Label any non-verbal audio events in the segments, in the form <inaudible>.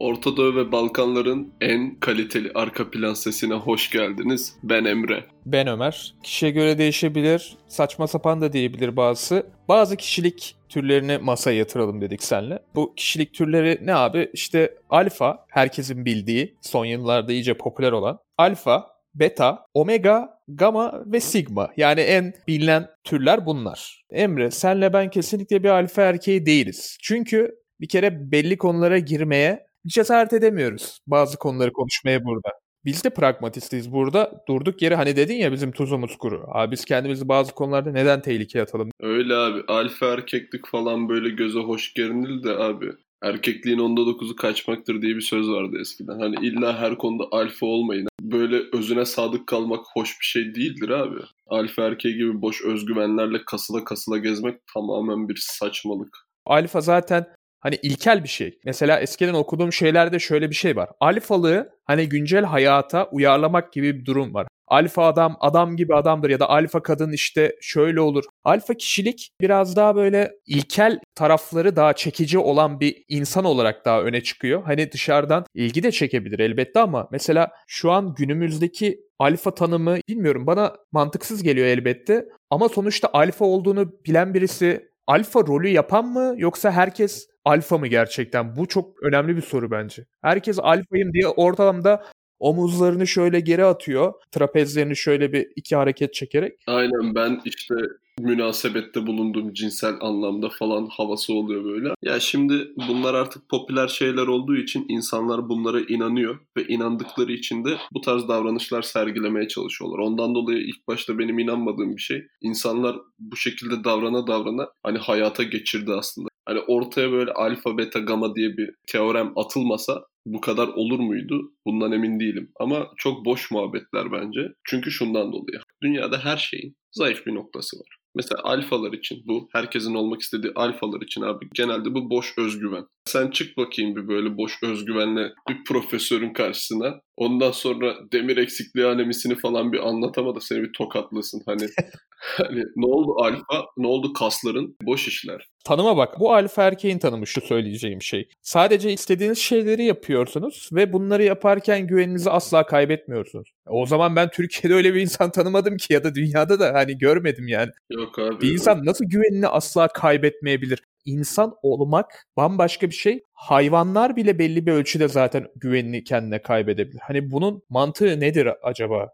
Orta Doğu ve Balkanların en kaliteli arka plan sesine hoş geldiniz. Ben Emre. Ben Ömer. Kişiye göre değişebilir, saçma sapan da diyebilir bazısı. Bazı kişilik türlerini masaya yatıralım dedik senle. Bu kişilik türleri ne abi? İşte alfa, herkesin bildiği, son yıllarda iyice popüler olan. Alfa, beta, omega, gamma ve sigma. Yani en bilinen türler bunlar. Emre, senle ben kesinlikle bir alfa erkeği değiliz. Çünkü bir kere belli konulara girmeye cesaret edemiyoruz bazı konuları konuşmaya burada. Biz de pragmatistiz burada. Durduk yere hani dedin ya bizim tuzumuz kuru. Abi biz kendimizi bazı konularda neden tehlikeye atalım? Öyle abi. Alfa erkeklik falan böyle göze hoş görünür de abi. Erkekliğin onda dokuzu kaçmaktır diye bir söz vardı eskiden. Hani illa her konuda alfa olmayın. Böyle özüne sadık kalmak hoş bir şey değildir abi. Alfa erkeği gibi boş özgüvenlerle kasıla kasıla gezmek tamamen bir saçmalık. Alfa zaten hani ilkel bir şey. Mesela eskiden okuduğum şeylerde şöyle bir şey var. Alfalığı hani güncel hayata uyarlamak gibi bir durum var. Alfa adam adam gibi adamdır ya da alfa kadın işte şöyle olur. Alfa kişilik biraz daha böyle ilkel tarafları daha çekici olan bir insan olarak daha öne çıkıyor. Hani dışarıdan ilgi de çekebilir elbette ama mesela şu an günümüzdeki alfa tanımı bilmiyorum bana mantıksız geliyor elbette. Ama sonuçta alfa olduğunu bilen birisi alfa rolü yapan mı yoksa herkes alfa mı gerçekten? Bu çok önemli bir soru bence. Herkes alfayım diye ortamda omuzlarını şöyle geri atıyor. Trapezlerini şöyle bir iki hareket çekerek. Aynen ben işte münasebette bulunduğum cinsel anlamda falan havası oluyor böyle. Ya şimdi bunlar artık popüler şeyler olduğu için insanlar bunlara inanıyor ve inandıkları için de bu tarz davranışlar sergilemeye çalışıyorlar. Ondan dolayı ilk başta benim inanmadığım bir şey insanlar bu şekilde davrana davrana hani hayata geçirdi aslında. Hani ortaya böyle alfa, beta, gamma diye bir teorem atılmasa bu kadar olur muydu? Bundan emin değilim. Ama çok boş muhabbetler bence. Çünkü şundan dolayı. Dünyada her şeyin zayıf bir noktası var. Mesela alfalar için bu, herkesin olmak istediği alfalar için abi genelde bu boş özgüven. Sen çık bakayım bir böyle boş özgüvenle bir profesörün karşısına. Ondan sonra demir eksikliği anemisini falan bir anlatamadı seni bir tokatlasın. Hani <laughs> hani ne oldu alfa, ne oldu kasların? Boş işler. Tanıma bak. Bu alfa erkeğin tanımı şu söyleyeceğim şey. Sadece istediğiniz şeyleri yapıyorsunuz ve bunları yaparken güveninizi asla kaybetmiyorsunuz. O zaman ben Türkiye'de öyle bir insan tanımadım ki ya da dünyada da hani görmedim yani. Yok abi. Bir insan nasıl güvenini asla kaybetmeyebilir? İnsan olmak bambaşka bir şey. Hayvanlar bile belli bir ölçüde zaten güvenini kendine kaybedebilir. Hani bunun mantığı nedir acaba?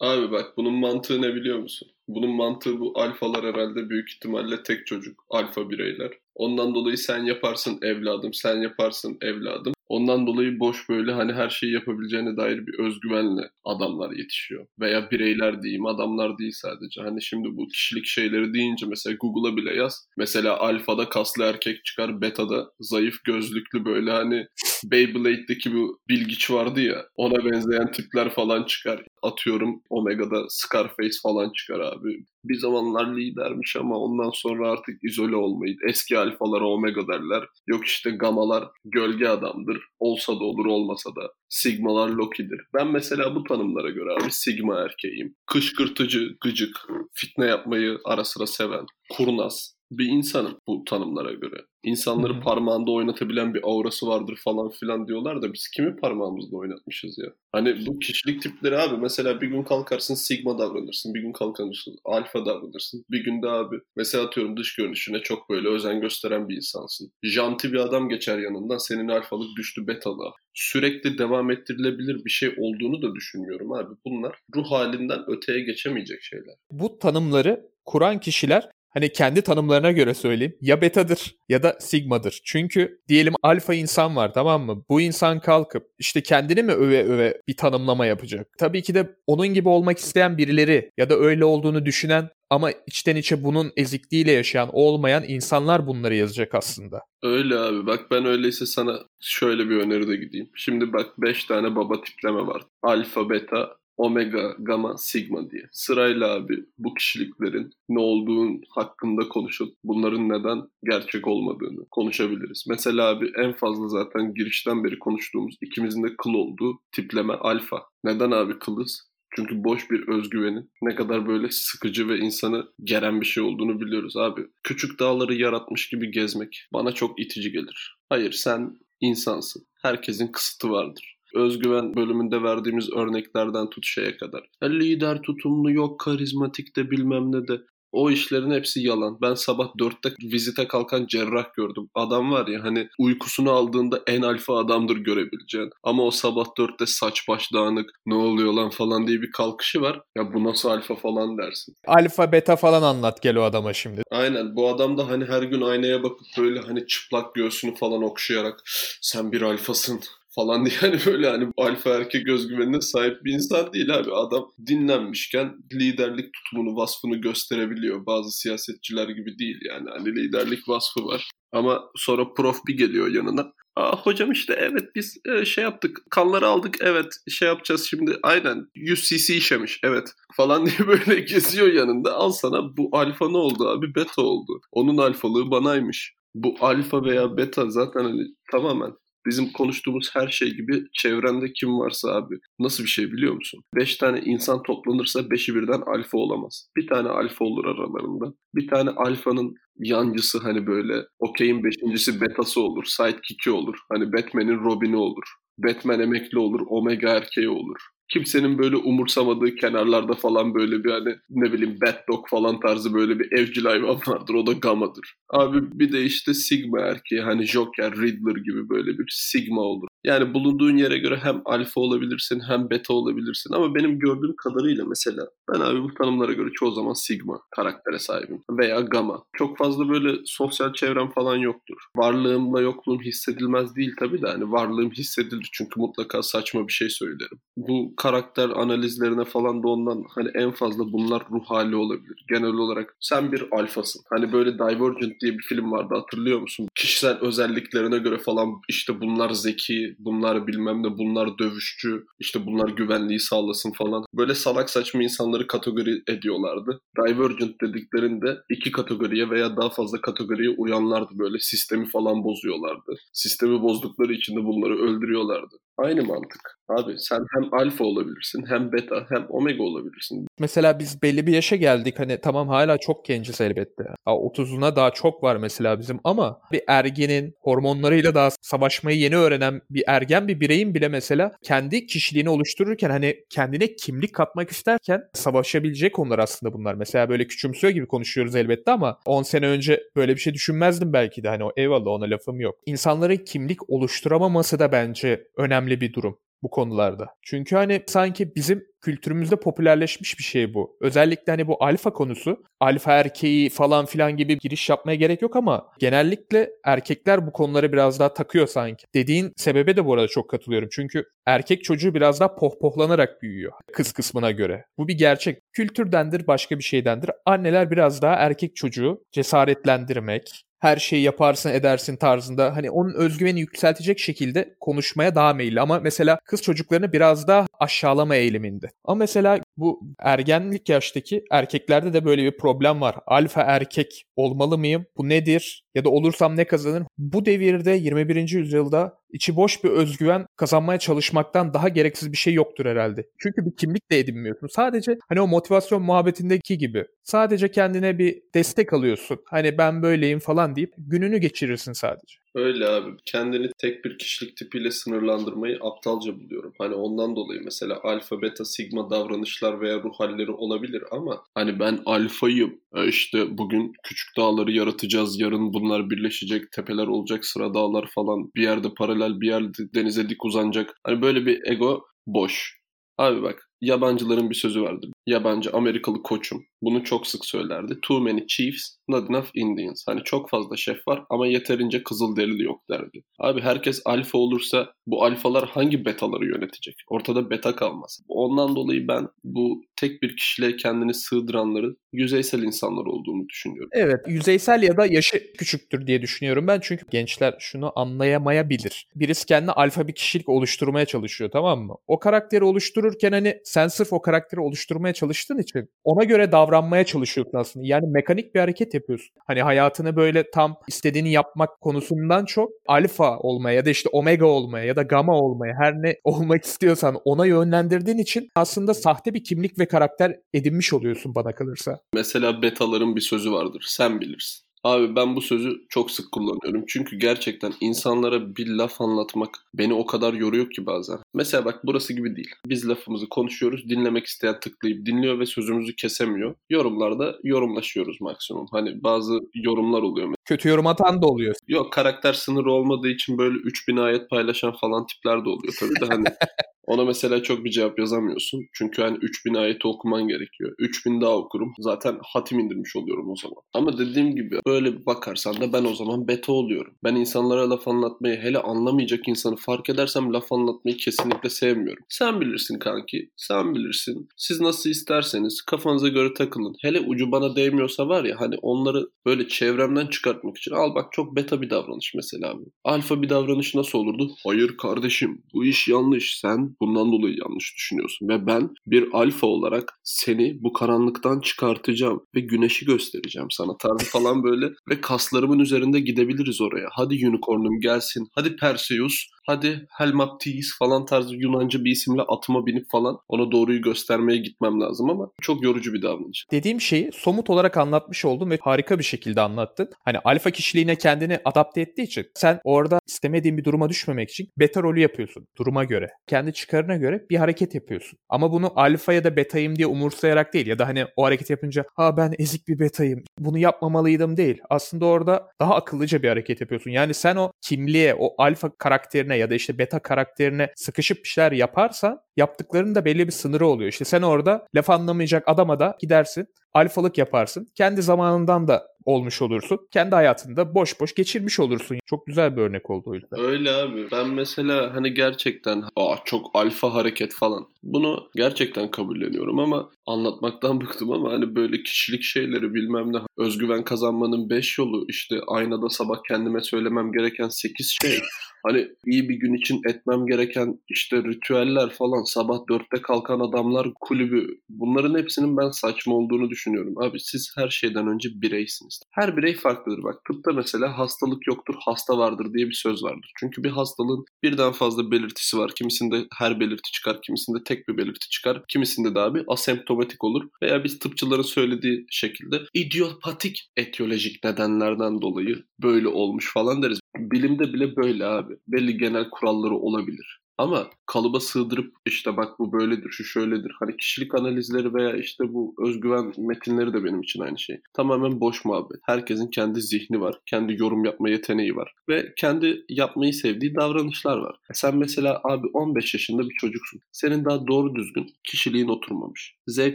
Abi bak bunun mantığı ne biliyor musun? Bunun mantığı bu alfalar herhalde büyük ihtimalle tek çocuk alfa bireyler. Ondan dolayı sen yaparsın evladım, sen yaparsın evladım. Ondan dolayı boş böyle hani her şeyi yapabileceğine dair bir özgüvenle adamlar yetişiyor. Veya bireyler diyeyim adamlar değil sadece. Hani şimdi bu kişilik şeyleri deyince mesela Google'a bile yaz. Mesela alfada kaslı erkek çıkar, beta'da zayıf gözlüklü böyle hani Beyblade'deki bu bilgiç vardı ya ona benzeyen tipler falan çıkar. Atıyorum Omega'da Scarface falan çıkar abi. Bir zamanlar lidermiş ama ondan sonra artık izole olmayı. Eski alfalara Omega derler. Yok işte gamalar gölge adamdır. Olsa da olur olmasa da. Sigmalar Loki'dir. Ben mesela bu tanımlara göre abi Sigma erkeğim. Kışkırtıcı, gıcık, fitne yapmayı ara sıra seven, kurnaz, bir insanım bu tanımlara göre. İnsanları Hı-hı. parmağında oynatabilen bir aurası vardır falan filan diyorlar da biz kimi parmağımızda oynatmışız ya? Hani bu kişilik tipleri abi mesela bir gün kalkarsın sigma davranırsın, bir gün kalkarsın alfa davranırsın. Bir günde abi mesela atıyorum dış görünüşüne çok böyle özen gösteren bir insansın. Janti bir adam geçer yanından senin alfalık düştü betalığa. Sürekli devam ettirilebilir bir şey olduğunu da düşünmüyorum abi. Bunlar ruh halinden öteye geçemeyecek şeyler. Bu tanımları kuran kişiler hani kendi tanımlarına göre söyleyeyim ya betadır ya da sigmadır. Çünkü diyelim alfa insan var tamam mı? Bu insan kalkıp işte kendini mi öve öve bir tanımlama yapacak? Tabii ki de onun gibi olmak isteyen birileri ya da öyle olduğunu düşünen ama içten içe bunun ezikliğiyle yaşayan, olmayan insanlar bunları yazacak aslında. Öyle abi. Bak ben öyleyse sana şöyle bir öneride gideyim. Şimdi bak 5 tane baba tipleme var. Alfa, beta, omega, gamma, sigma diye. Sırayla abi bu kişiliklerin ne olduğun hakkında konuşup bunların neden gerçek olmadığını konuşabiliriz. Mesela abi en fazla zaten girişten beri konuştuğumuz ikimizin de kıl olduğu tipleme alfa. Neden abi kılız? Çünkü boş bir özgüvenin ne kadar böyle sıkıcı ve insanı geren bir şey olduğunu biliyoruz abi. Küçük dağları yaratmış gibi gezmek bana çok itici gelir. Hayır sen insansın. Herkesin kısıtı vardır. Özgüven bölümünde verdiğimiz örneklerden tut şeye kadar. Ya lider tutumlu yok karizmatik de bilmem ne de. O işlerin hepsi yalan. Ben sabah dörtte vizite kalkan cerrah gördüm. Adam var ya hani uykusunu aldığında en alfa adamdır görebileceğin. Ama o sabah dörtte saç baş dağınık ne oluyor lan falan diye bir kalkışı var. Ya bu nasıl alfa falan dersin. Alfa beta falan anlat gel o adama şimdi. Aynen bu adam da hani her gün aynaya bakıp böyle hani çıplak göğsünü falan okşayarak sen bir alfasın falan <laughs> diye hani böyle hani alfa erkek özgüvenine sahip bir insan değil abi. Adam dinlenmişken liderlik tutumunu, vasfını gösterebiliyor. Bazı siyasetçiler gibi değil yani. Hani liderlik vasfı var. Ama sonra prof bir geliyor yanına. Aa hocam işte evet biz e, şey yaptık. Kanları aldık evet şey yapacağız şimdi. Aynen 100 cc işemiş evet falan <laughs> diye böyle geziyor yanında. Al sana bu alfa ne oldu abi? Beta oldu. Onun alfalığı banaymış. Bu alfa veya beta zaten hani tamamen bizim konuştuğumuz her şey gibi çevrende kim varsa abi nasıl bir şey biliyor musun? Beş tane insan toplanırsa beşi birden alfa olamaz. Bir tane alfa olur aralarında. Bir tane alfanın yancısı hani böyle okeyin beşincisi betası olur. Sidekick'i olur. Hani Batman'in Robin'i olur. Batman emekli olur. Omega erkeği olur kimsenin böyle umursamadığı kenarlarda falan böyle bir hani ne bileyim Bat Dog falan tarzı böyle bir evcil hayvan vardır. O da Gamma'dır. Abi bir de işte Sigma erkeği hani Joker, Riddler gibi böyle bir Sigma olur. Yani bulunduğun yere göre hem alfa olabilirsin hem beta olabilirsin ama benim gördüğüm kadarıyla mesela ben abi bu tanımlara göre çoğu zaman sigma karaktere sahibim veya gamma. Çok fazla böyle sosyal çevrem falan yoktur. Varlığımla yokluğum hissedilmez değil tabii de hani varlığım hissedilir çünkü mutlaka saçma bir şey söylerim. Bu karakter analizlerine falan da ondan hani en fazla bunlar ruh hali olabilir. Genel olarak sen bir alfasın. Hani böyle Divergent diye bir film vardı hatırlıyor musun? Kişisel özelliklerine göre falan işte bunlar zeki, bunlar bilmem ne, bunlar dövüşçü, işte bunlar güvenliği sağlasın falan. Böyle salak saçma insanları kategori ediyorlardı. Divergent dediklerinde iki kategoriye veya daha fazla kategoriye uyanlardı böyle sistemi falan bozuyorlardı. Sistemi bozdukları için de bunları öldürüyorlardı. Aynı mantık. Abi sen hem alfa olabilirsin hem beta hem omega olabilirsin. Mesela biz belli bir yaşa geldik hani tamam hala çok genciz elbette. 30'una daha çok var mesela bizim ama bir ergenin hormonlarıyla daha savaşmayı yeni öğrenen bir ergen bir bireyin bile mesela kendi kişiliğini oluştururken hani kendine kimlik katmak isterken savaşabilecek konular aslında bunlar. Mesela böyle küçümsüyor gibi konuşuyoruz elbette ama 10 sene önce böyle bir şey düşünmezdim belki de hani o eyvallah ona lafım yok. İnsanların kimlik oluşturamaması da bence önemli bir durum bu konularda. Çünkü hani sanki bizim kültürümüzde popülerleşmiş bir şey bu. Özellikle hani bu alfa konusu. Alfa erkeği falan filan gibi giriş yapmaya gerek yok ama genellikle erkekler bu konuları biraz daha takıyor sanki. Dediğin sebebe de bu arada çok katılıyorum. Çünkü erkek çocuğu biraz daha pohpohlanarak büyüyor kız kısmına göre. Bu bir gerçek. Kültürdendir, başka bir şeydendir. Anneler biraz daha erkek çocuğu cesaretlendirmek, her şeyi yaparsın edersin tarzında hani onun özgüveni yükseltecek şekilde konuşmaya daha meyilli ama mesela kız çocuklarını biraz daha aşağılama eğiliminde. Ama mesela bu ergenlik yaştaki erkeklerde de böyle bir problem var. Alfa erkek olmalı mıyım? Bu nedir? Ya da olursam ne kazanırım? Bu devirde 21. yüzyılda içi boş bir özgüven kazanmaya çalışmaktan daha gereksiz bir şey yoktur herhalde. Çünkü bir kimlik de edinmiyorsun. Sadece hani o motivasyon muhabbetindeki gibi. Sadece kendine bir destek alıyorsun. Hani ben böyleyim falan deyip gününü geçirirsin sadece. Öyle abi. Kendini tek bir kişilik tipiyle sınırlandırmayı aptalca buluyorum. Hani ondan dolayı mesela alfa, beta, sigma davranışlar veya ruh halleri olabilir ama hani ben alfayım. E işte bugün küçük dağları yaratacağız. Yarın bunlar birleşecek. Tepeler olacak, sıra dağlar falan. Bir yerde paralel, bir yerde denize dik uzanacak. Hani böyle bir ego boş. Abi bak yabancıların bir sözü vardır. Yabancı Amerikalı koçum. Bunu çok sık söylerdi. Too many chiefs, not enough Indians. Hani çok fazla şef var ama yeterince kızıl derili yok derdi. Abi herkes alfa olursa bu alfalar hangi betaları yönetecek? Ortada beta kalmaz. Ondan dolayı ben bu tek bir kişiliğe kendini sığdıranların yüzeysel insanlar olduğunu düşünüyorum. Evet yüzeysel ya da yaşı küçüktür diye düşünüyorum ben. Çünkü gençler şunu anlayamayabilir. Birisi kendine alfa bir kişilik oluşturmaya çalışıyor tamam mı? O karakteri oluştururken hani sen sırf o karakteri oluşturmaya çalıştığın için ona göre davranmaya çalışıyorsun aslında. Yani mekanik bir hareket yapıyorsun. Hani hayatını böyle tam istediğini yapmak konusundan çok alfa olmaya ya da işte omega olmaya ya da gamma olmaya her ne <laughs> olmak istiyorsan ona yönlendirdiğin için aslında sahte bir kimlik ve karakter edinmiş oluyorsun bana kalırsa. Mesela betaların bir sözü vardır. Sen bilirsin. Abi ben bu sözü çok sık kullanıyorum. Çünkü gerçekten insanlara bir laf anlatmak beni o kadar yoruyor ki bazen. Mesela bak burası gibi değil. Biz lafımızı konuşuyoruz. Dinlemek isteyen tıklayıp dinliyor ve sözümüzü kesemiyor. Yorumlarda yorumlaşıyoruz maksimum. Hani bazı yorumlar oluyor. Kötü yorum atan da oluyor. Yok karakter sınırı olmadığı için böyle 3000 ayet paylaşan falan tipler de oluyor tabii de hani <laughs> Ona mesela çok bir cevap yazamıyorsun. Çünkü hani 3000 ayeti okuman gerekiyor. 3000 daha okurum. Zaten hatim indirmiş oluyorum o zaman. Ama dediğim gibi böyle bakarsan da ben o zaman beta oluyorum. Ben insanlara laf anlatmayı hele anlamayacak insanı fark edersem laf anlatmayı kesinlikle sevmiyorum. Sen bilirsin kanki. Sen bilirsin. Siz nasıl isterseniz kafanıza göre takılın. Hele ucu bana değmiyorsa var ya hani onları böyle çevremden çıkartmak için al bak çok beta bir davranış mesela. Alfa bir davranış nasıl olurdu? Hayır kardeşim bu iş yanlış. Sen bundan dolayı yanlış düşünüyorsun. Ve ben bir alfa olarak seni bu karanlıktan çıkartacağım ve güneşi göstereceğim sana tarzı <laughs> falan böyle ve kaslarımın üzerinde gidebiliriz oraya. Hadi unicornum gelsin. Hadi Perseus hadi Helmaptis falan tarzı Yunanca bir isimle atıma binip falan ona doğruyu göstermeye gitmem lazım ama çok yorucu bir davranış. Dediğim şeyi somut olarak anlatmış oldum ve harika bir şekilde anlattın. Hani alfa kişiliğine kendini adapte ettiği için sen orada istemediğin bir duruma düşmemek için beta rolü yapıyorsun duruma göre. Kendi çıkarına göre bir hareket yapıyorsun. Ama bunu alfa ya da betayım diye umursayarak değil ya da hani o hareket yapınca ha ben ezik bir betayım bunu yapmamalıydım değil. Aslında orada daha akıllıca bir hareket yapıyorsun. Yani sen o kimliğe, o alfa karakterine ya da işte beta karakterine sıkışıp bir şeyler yaparsan yaptıklarının da belli bir sınırı oluyor. İşte sen orada laf anlamayacak adama da gidersin alfalık yaparsın. Kendi zamanından da olmuş olursun. Kendi hayatında boş boş geçirmiş olursun. Çok güzel bir örnek oldu o yüzden. Öyle abi. Ben mesela hani gerçekten Aa, çok alfa hareket falan. Bunu gerçekten kabulleniyorum ama anlatmaktan <laughs> bıktım ama hani böyle kişilik şeyleri bilmem ne. Özgüven kazanmanın 5 yolu işte aynada sabah kendime söylemem gereken 8 şey. Hani iyi bir gün için etmem gereken işte ritüeller falan sabah dörtte kalkan adamlar kulübü bunların hepsinin ben saçma olduğunu düşünüyorum. Abi siz her şeyden önce bireysiniz. Her birey farklıdır bak. Tıpta mesela hastalık yoktur hasta vardır diye bir söz vardır. Çünkü bir hastalığın birden fazla belirtisi var. Kimisinde her belirti çıkar, kimisinde tek bir belirti çıkar. Kimisinde de abi asemptomatik olur. Veya biz tıpçıların söylediği şekilde idiopatik etiyolojik nedenlerden dolayı böyle olmuş falan deriz. Bilimde bile böyle abi. Belli genel kuralları olabilir. Ama kalıba sığdırıp işte bak bu böyledir, şu şöyledir. Hani kişilik analizleri veya işte bu özgüven metinleri de benim için aynı şey. Tamamen boş muhabbet. Herkesin kendi zihni var, kendi yorum yapma yeteneği var ve kendi yapmayı sevdiği davranışlar var. Sen mesela abi 15 yaşında bir çocuksun. Senin daha doğru düzgün kişiliğin oturmamış. Z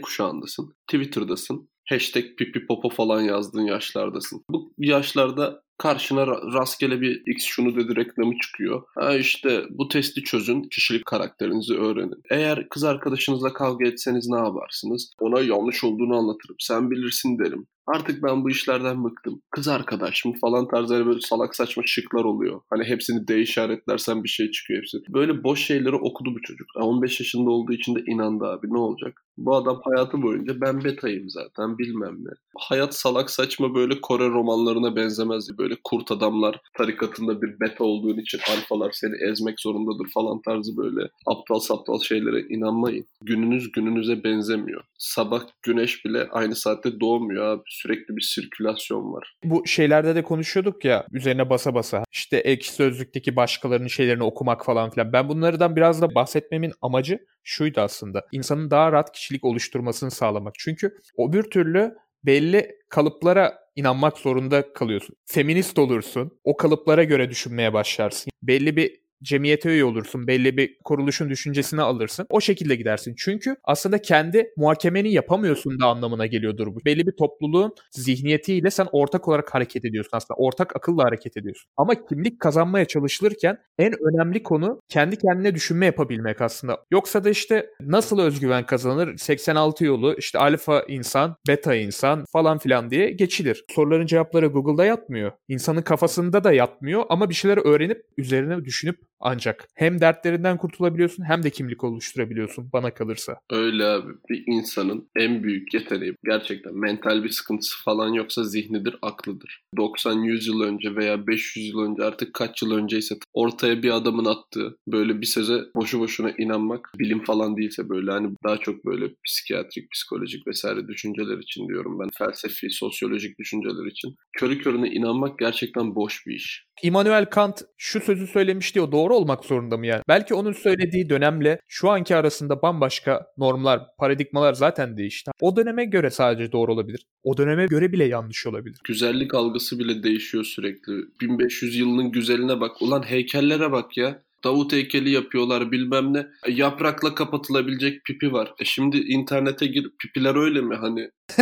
kuşağındasın, Twitter'dasın, hashtag pipi popo falan yazdığın yaşlardasın. Bu yaşlarda karşına rastgele bir X şunu dedi reklamı çıkıyor. Ha işte bu testi çözün, kişilik karakterinizi öğrenin. Eğer kız arkadaşınızla kavga etseniz ne yaparsınız? Ona yanlış olduğunu anlatırım. Sen bilirsin derim. Artık ben bu işlerden bıktım. Kız arkadaş mı falan tarzları böyle salak saçma şıklar oluyor. Hani hepsini D işaretlersen bir şey çıkıyor hepsi. Böyle boş şeyleri okudu bu çocuk. 15 yaşında olduğu için de inandı abi ne olacak? Bu adam hayatı boyunca ben betayım zaten bilmem ne. Hayat salak saçma böyle Kore romanlarına benzemez. Böyle kurt adamlar tarikatında bir beta olduğun için alfalar seni ezmek zorundadır falan tarzı böyle aptal saptal şeylere inanmayın. Gününüz gününüze benzemiyor. Sabah güneş bile aynı saatte doğmuyor abi sürekli bir sirkülasyon var. Bu şeylerde de konuşuyorduk ya üzerine basa basa. İşte ekşi sözlükteki başkalarının şeylerini okumak falan filan. Ben bunlardan biraz da bahsetmemin amacı şuydu aslında. İnsanın daha rahat kişilik oluşturmasını sağlamak. Çünkü o bir türlü belli kalıplara inanmak zorunda kalıyorsun. Feminist olursun, o kalıplara göre düşünmeye başlarsın. Belli bir cemiyete üye olursun. Belli bir kuruluşun düşüncesini alırsın. O şekilde gidersin. Çünkü aslında kendi muhakemeni yapamıyorsun da anlamına geliyordur bu. Belli bir topluluğun zihniyetiyle sen ortak olarak hareket ediyorsun aslında. Ortak akılla hareket ediyorsun. Ama kimlik kazanmaya çalışılırken en önemli konu kendi kendine düşünme yapabilmek aslında. Yoksa da işte nasıl özgüven kazanır? 86 yolu işte alfa insan, beta insan falan filan diye geçilir. Soruların cevapları Google'da yatmıyor. İnsanın kafasında da yatmıyor ama bir şeyler öğrenip üzerine düşünüp ancak. Hem dertlerinden kurtulabiliyorsun hem de kimlik oluşturabiliyorsun bana kalırsa. Öyle abi. Bir insanın en büyük yeteneği gerçekten mental bir sıkıntısı falan yoksa zihnidir, aklıdır. 90-100 yıl önce veya 500 yıl önce artık kaç yıl önceyse ortaya bir adamın attığı böyle bir söze boşu boşuna inanmak bilim falan değilse böyle hani daha çok böyle psikiyatrik, psikolojik vesaire düşünceler için diyorum ben. Felsefi, sosyolojik düşünceler için. Körü körüne inanmak gerçekten boş bir iş. Immanuel Kant şu sözü söylemiş diyor doğru olmak zorunda mı yani? Belki onun söylediği dönemle şu anki arasında bambaşka normlar, paradigmalar zaten değişti. O döneme göre sadece doğru olabilir. O döneme göre bile yanlış olabilir. Güzellik algısı bile değişiyor sürekli. 1500 yılının güzeline bak. Ulan heykellere bak ya. Davut heykeli yapıyorlar bilmem ne. E, yaprakla kapatılabilecek pipi var. E şimdi internete gir pipiler öyle mi hani? <laughs>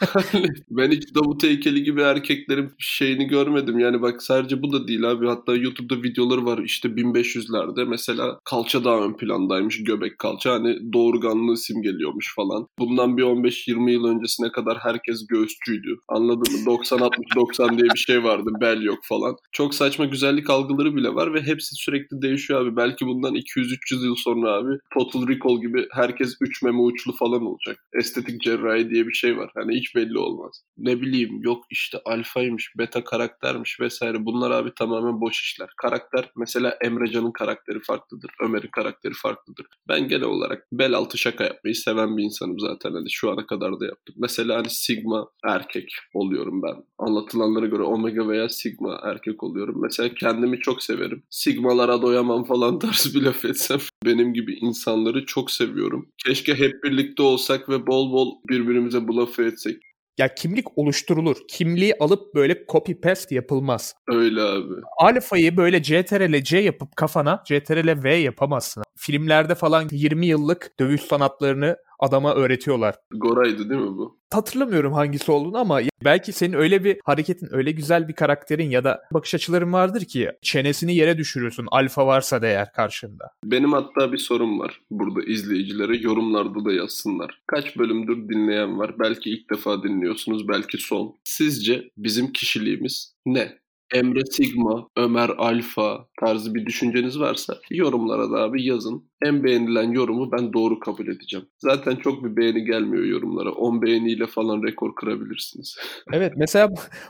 <laughs> ben hiç Davut heykeli gibi erkeklerin şeyini görmedim. Yani bak sadece bu da değil abi. Hatta YouTube'da videoları var işte 1500'lerde. Mesela kalça daha ön plandaymış. Göbek kalça. Hani doğurganlığı simgeliyormuş falan. Bundan bir 15-20 yıl öncesine kadar herkes göğüsçüydü. Anladın mı? 90-60-90 diye bir şey vardı. Bel yok falan. Çok saçma güzellik algıları bile var ve hepsi sürekli değişiyor abi. Belki bundan 200-300 yıl sonra abi Total Recall gibi herkes 3 meme uçlu falan olacak. Estetik cerrahi diye bir şey var. Hani hiç belli olmaz. Ne bileyim yok işte alfaymış, beta karaktermiş vesaire. Bunlar abi tamamen boş işler. Karakter mesela Emrecan'ın karakteri farklıdır. Ömer'in karakteri farklıdır. Ben genel olarak bel altı şaka yapmayı seven bir insanım zaten. Hani şu ana kadar da yaptım. Mesela hani Sigma erkek oluyorum ben. Anlatılanlara göre Omega veya Sigma erkek oluyorum. Mesela kendimi çok severim. Sigmalara doyamam falan <laughs> tarzı bir laf etsem. Benim gibi insanları çok seviyorum. Keşke hep birlikte olsak ve bol bol birbirimize bu lafı etsek. Ya kimlik oluşturulur. Kimliği alıp böyle copy paste yapılmaz. Öyle abi. Alfa'yı böyle CTRL C yapıp kafana CTRL V yapamazsın. Filmlerde falan 20 yıllık dövüş sanatlarını adama öğretiyorlar. Gora'ydı değil mi bu? Hatırlamıyorum hangisi olduğunu ama belki senin öyle bir hareketin, öyle güzel bir karakterin ya da bakış açıların vardır ki çenesini yere düşürüyorsun alfa varsa da eğer karşında. Benim hatta bir sorum var burada izleyicilere yorumlarda da yazsınlar. Kaç bölümdür dinleyen var? Belki ilk defa dinliyorsunuz, belki son. Sizce bizim kişiliğimiz ne? Emre Sigma, Ömer Alfa tarzı bir düşünceniz varsa yorumlara da abi yazın. En beğenilen yorumu ben doğru kabul edeceğim. Zaten çok bir beğeni gelmiyor yorumlara. 10 beğeniyle falan rekor kırabilirsiniz. <laughs> evet mesela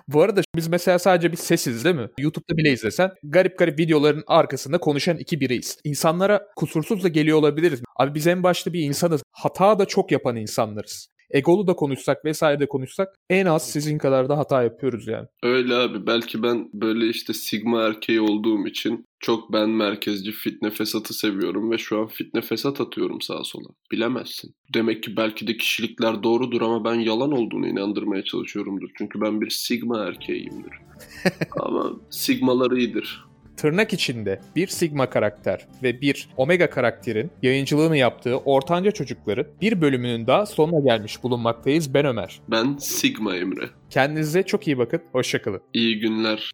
bu arada biz mesela sadece bir sesiz değil mi? YouTube'da bile izlesen garip garip videoların arkasında konuşan iki bireyiz. İnsanlara kusursuz da geliyor olabiliriz. Abi biz en başta bir insanız. Hata da çok yapan insanlarız egolu da konuşsak vesaire de konuşsak en az sizin kadar da hata yapıyoruz yani. Öyle abi belki ben böyle işte sigma erkeği olduğum için çok ben merkezci fitne fesatı seviyorum ve şu an fitne fesat atıyorum sağa sola. Bilemezsin. Demek ki belki de kişilikler doğrudur ama ben yalan olduğunu inandırmaya çalışıyorumdur. Çünkü ben bir sigma erkeğiyimdir. <laughs> ama sigmalar iyidir tırnak içinde bir Sigma karakter ve bir Omega karakterin yayıncılığını yaptığı Ortanca Çocukları bir bölümünün daha sonuna gelmiş bulunmaktayız. Ben Ömer. Ben Sigma Emre. Kendinize çok iyi bakın. Hoşçakalın. İyi günler.